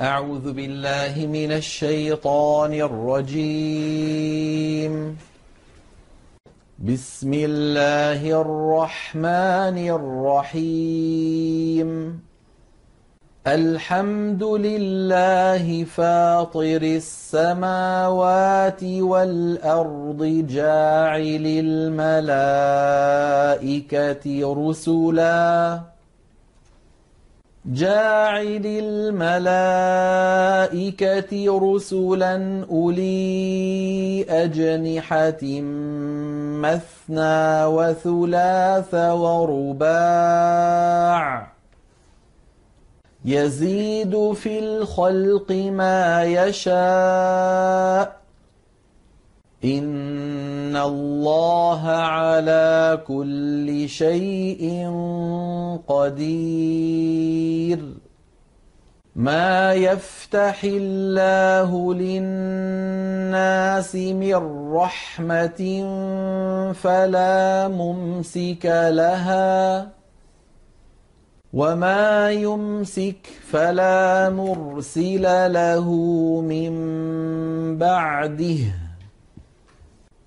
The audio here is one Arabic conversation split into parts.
أعوذ بالله من الشيطان الرجيم. بسم الله الرحمن الرحيم. الحمد لله فاطر السماوات والأرض جاعل الملائكة رسلاً جاعل الملائكة رسلا أولي أجنحة مثنى وثلاث ورباع. يزيد في الخلق ما يشاء. إن الله على كل شيء قدير ما يفتح الله للناس من رحمة فلا ممسك لها وما يمسك فلا مرسل له من بعده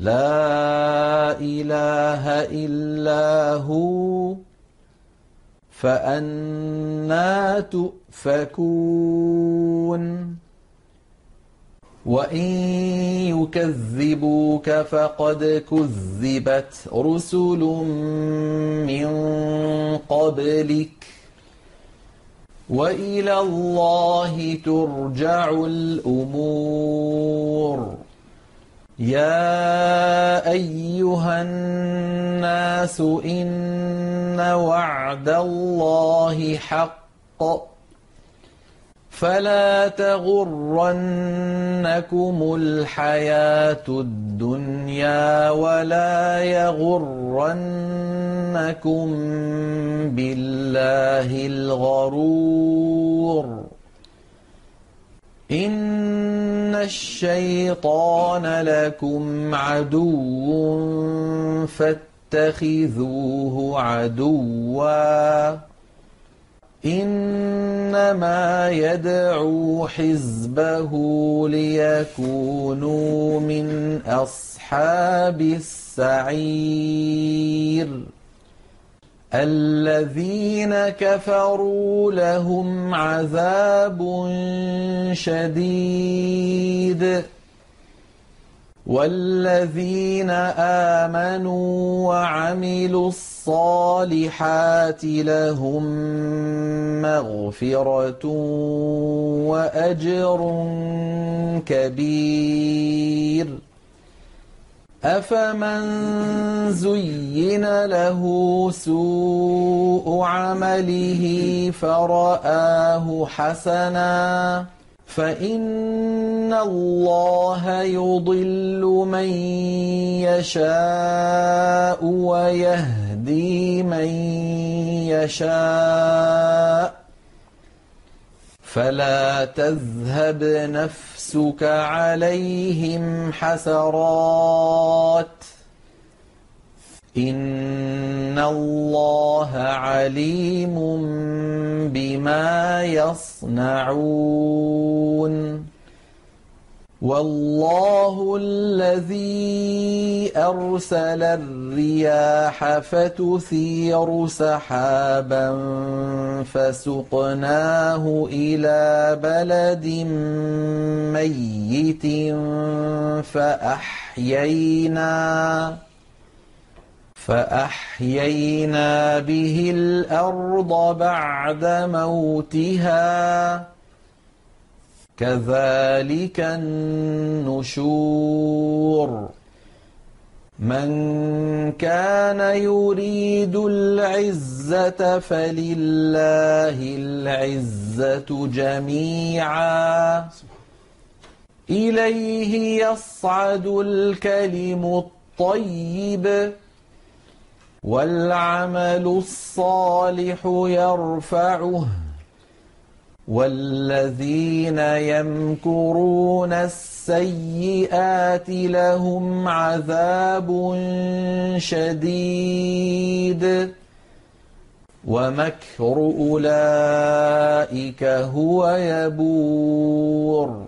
لا إله إلا هو فأنا تؤفكون. وإن يكذبوك فقد كذبت رسل من قبلك. وإلى الله ترجع الأمور. يا ايها الناس ان وعد الله حق فلا تغرنكم الحياة الدنيا ولا يغرنكم بالله الغرور إن الشيطان لكم عدو فاتخذوه عدوا إنما يدعو حزبه ليكونوا من أصحاب السعير الذين كفروا لهم عذاب شديد. والذين آمنوا وعملوا الصالحات لهم مغفرة وأجر كبير. أفمن زين له سوء عمله فرآه حسنا فإن الله يضل من يشاء ويهدي من يشاء فلا تذهب نفسك عليهم حسرات. إن الله عليم بما يصنعون. والله الذي أرسل الرياح فتثير سحابا فسقناه إلى بلد ميت فأحيينا فأحيينا به الأرض بعد موتها كذلك النشور. من كان يريد العزة فلله العزة جميعا. إليه يصعد الكلم الطيب والعمل الصالح يرفعه. والذين يمكرون السيئات لهم عذاب شديد ومكر اولئك هو يبور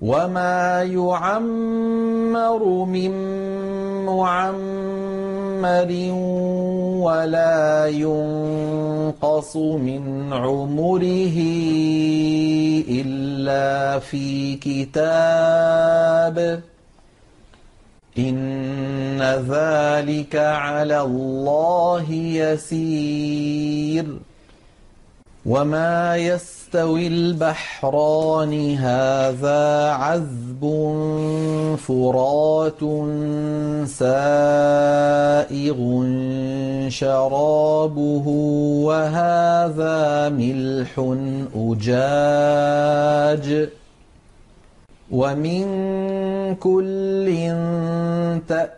وما يعمر من معمر ولا ينقص من عمره إلا في كتاب إن ذلك على الله يسير وما يستوي البحران هذا عذب فرات سائغ شرابه وهذا ملح أجاج ومن كل تأ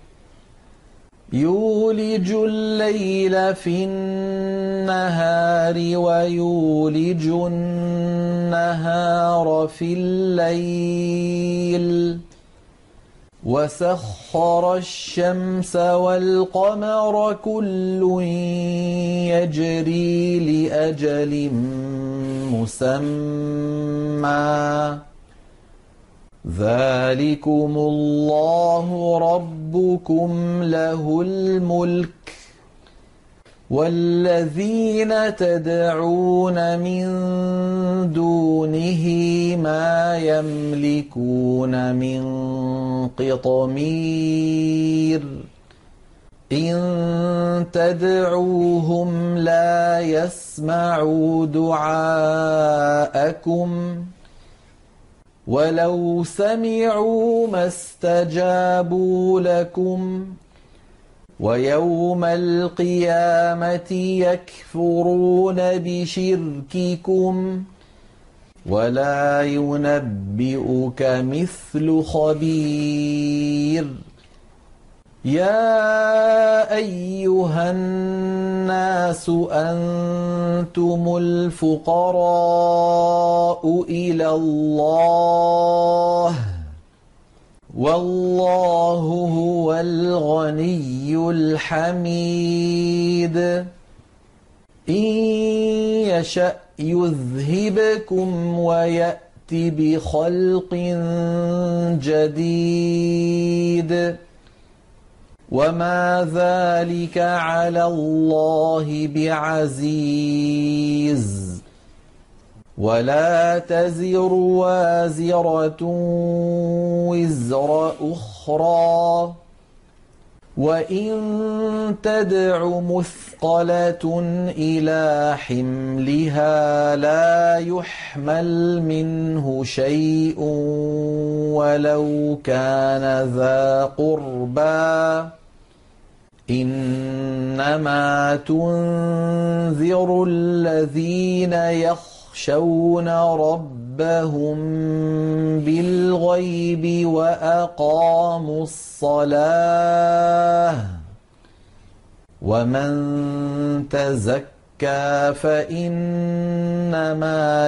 يولج الليل في النهار ويولج النهار في الليل. وسخر الشمس والقمر كل يجري لأجل مسمى. ذلكم الله ربكم له الملك والذين تدعون من دونه ما يملكون من قطمير إن تدعوهم لا يسمعوا دعاءكم ولو سمعوا ما استجابوا لكم ويوم القيامة يكفرون بشرككم ولا ينبئك مثل خبير يا أيها الناس أنتم الفقراء إلى الله والله هو الغني الحميد إن يشأ يذهبكم ويات بخلق جديد وما ذلك على الله بعزيز ولا تزر وازرة وزر أخرى وإن تدع مثقلة إلى حملها لا يحمل منه شيء ولو كان ذا قربى إنما تنذر الذين يخشون ربهم بالغيب وأقاموا الصلاة ومن تزكى فإنما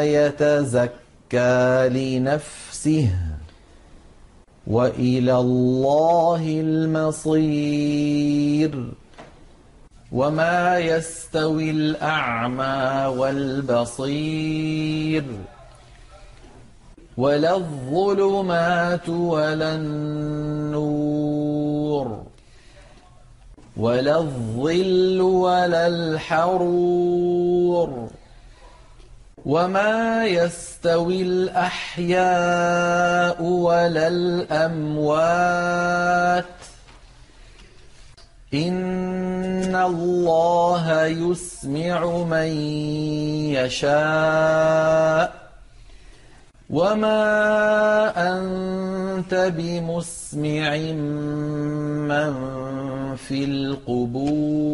يتزكى لنفسه وإلى الله المصير. وما يستوي الأعمى والبصير. ولا الظلمات ولا النور. ولا الظل ولا الحرور. وما يستوي الأحياء ولا الأموات إن الله يسمع من يشاء وما أنت بمسمع من في القبور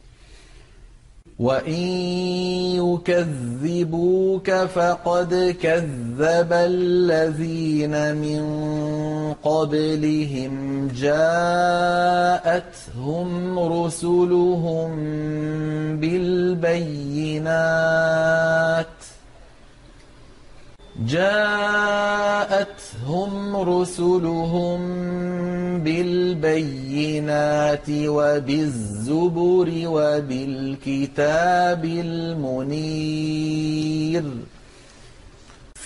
وإن يكذبوك فقد كذب الذين من قبلهم جاءتهم رسلهم بالبينات جاءتهم رسلهم بالبينات وبالزبر وبالكتاب المنير.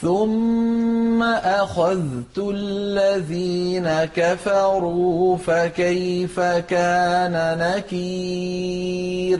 ثم أخذت الذين كفروا فكيف كان نكير؟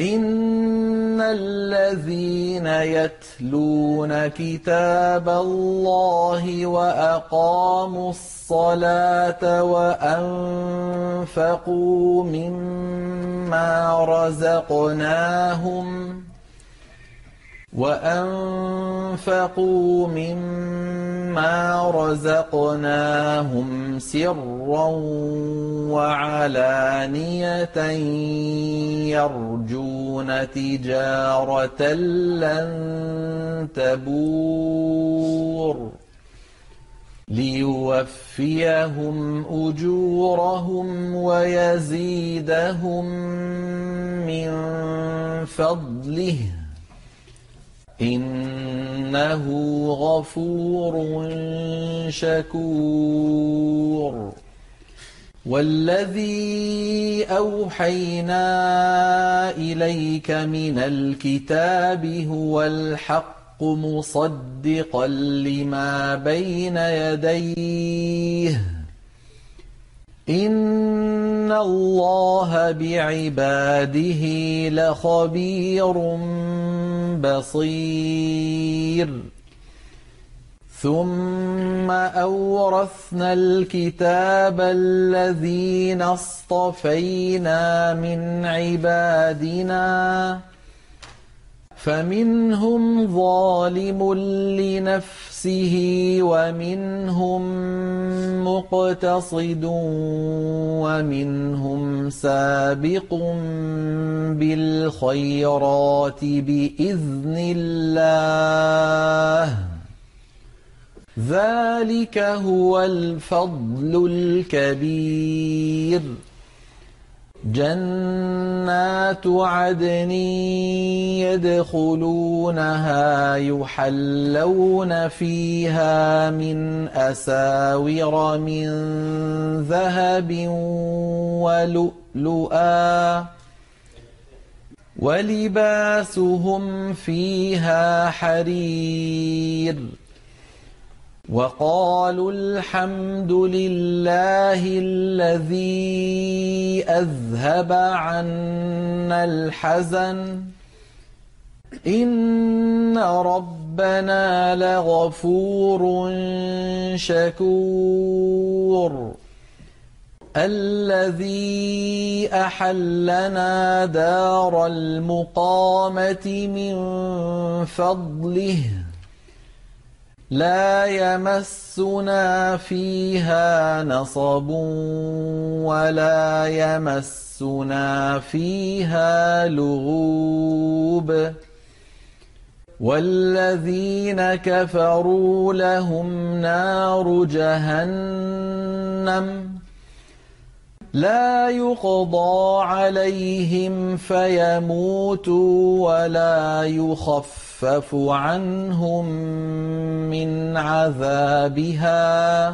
إن الذين يتلون كتاب الله وأقاموا الصلاة وأنفقوا مما رزقناهم وأنفقوا مما رزقناهم سرا وعلانية يرجون تجارة لن تبور ليوفيهم أجورهم ويزيدهم من فضله إنه غفور شكور. والذي أوحينا إليك من الكتاب هو الحق مصدقا لما بين يديه. إن الله بعباده لخبير بصير. ثم أورثنا الكتاب الذين اصطفينا من عبادنا فمنهم ظالم لنفسه ومنهم مقتصد ومنهم سابق بالخيرات بإذن الله. ذلك هو الفضل الكبير. جنات عدن يدخلونها يحلون فيها من أساور من ذهب ولؤلؤا ولباسهم فيها حرير وقالوا الحمد لله الذي أذهب عنا الحزن. إن ربنا لغفور شكور. الذي أحلنا دار المقامة من فضله. لا يمسنا فيها نصب ولا يمسنا فيها لغوب. والذين كفروا لهم نار جهنم لا يقضى عليهم فيموتوا ولا يخف يخفف عنهم من عذابها.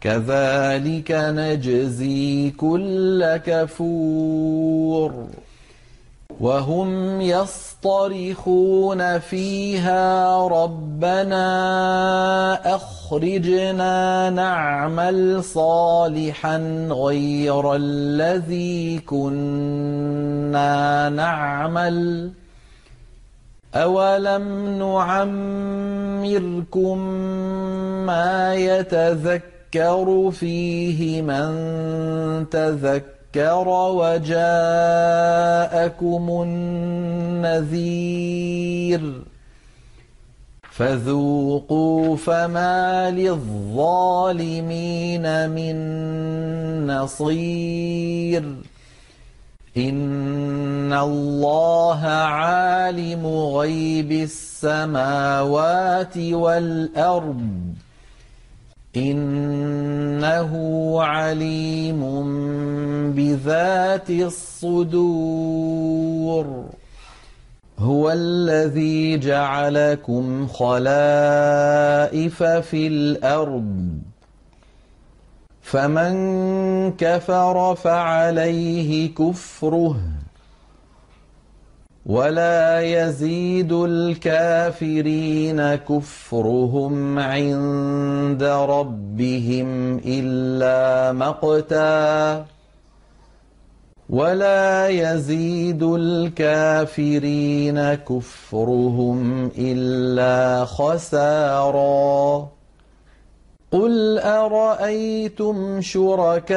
كذلك نجزي كل كفور. وهم يصطرخون فيها ربنا أخرجنا نعمل صالحا غير الذي كنا نعمل. أولم نعمركم ما يتذكر فيه من تذكر وجاءكم النذير فذوقوا فما للظالمين من نصير إن الله عالم غيب السماوات والأرض إنه عليم بذات الصدور هو الذي جعلكم خلائف في الأرض فمن كفر فعليه كفره ولا يزيد الكافرين كفرهم عند ربهم إلا مقتا ولا يزيد الكافرين كفرهم إلا خسارا قل أرأيتم شركاءكم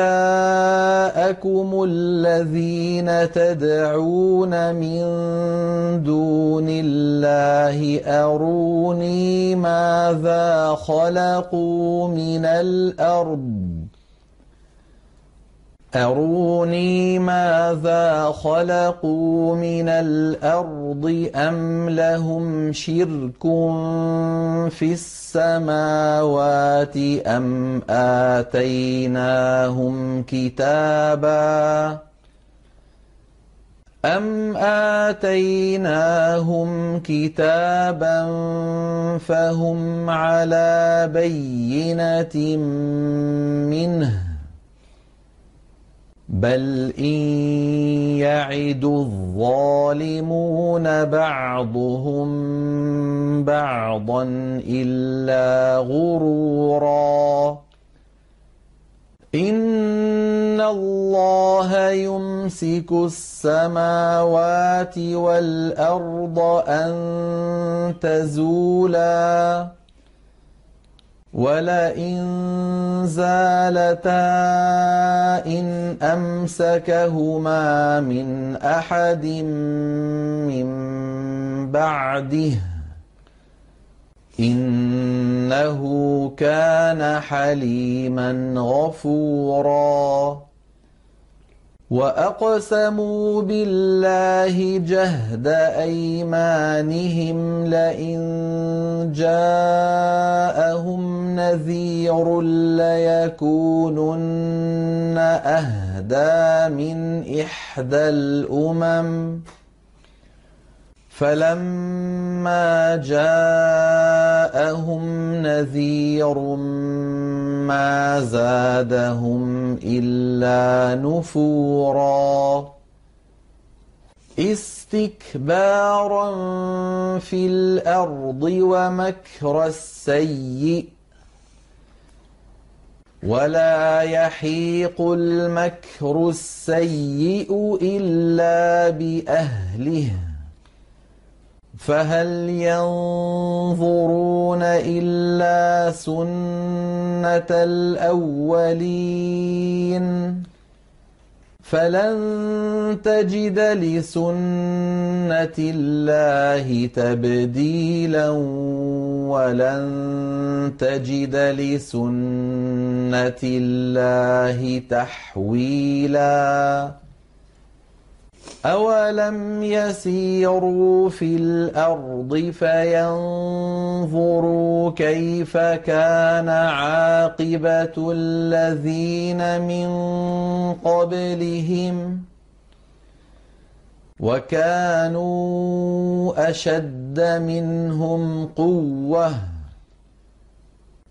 الذين تدعون من دون الله أروني ماذا خلقوا من الأرض أروني ماذا خلقوا من الأرض أم لهم شرك في السماوات أم آتيناهم كتابا أم آتيناهم كتابا فهم على بينة منه بل إن يعد الظالمون بعضهم بعضا إلا غرورا إن الله يمسك السماوات والأرض أن تزولا ولئن زالتا إن أمسكهما من أحد من بعده إنه كان حليما غفورا وأقسموا بالله جهد أيمانهم لئن جاءهم نذير ليكونن أهدى من إحدى الأمم فلما جاءهم نذير ما زادهم الا نفورا استكبارا في الأرض ومكر السيئ ولا يحيق المكر السيئ الا باهله فهل ينظرون إلا سنة الأولين؟ فلن تجد لسنة الله تبديلا ولن تجد لسنة الله تحويلا. أولم يسيروا في الأرض فينظروا كيف كان عاقبة الذين من قبلهم وكانوا أشد منهم قوةً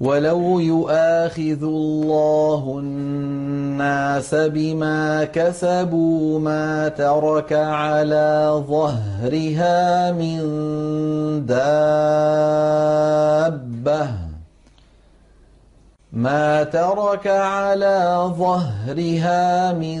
ولو يؤاخذ الله الناس بما كسبوا ما ترك على ظهرها من دابه ما ترك على ظهرها من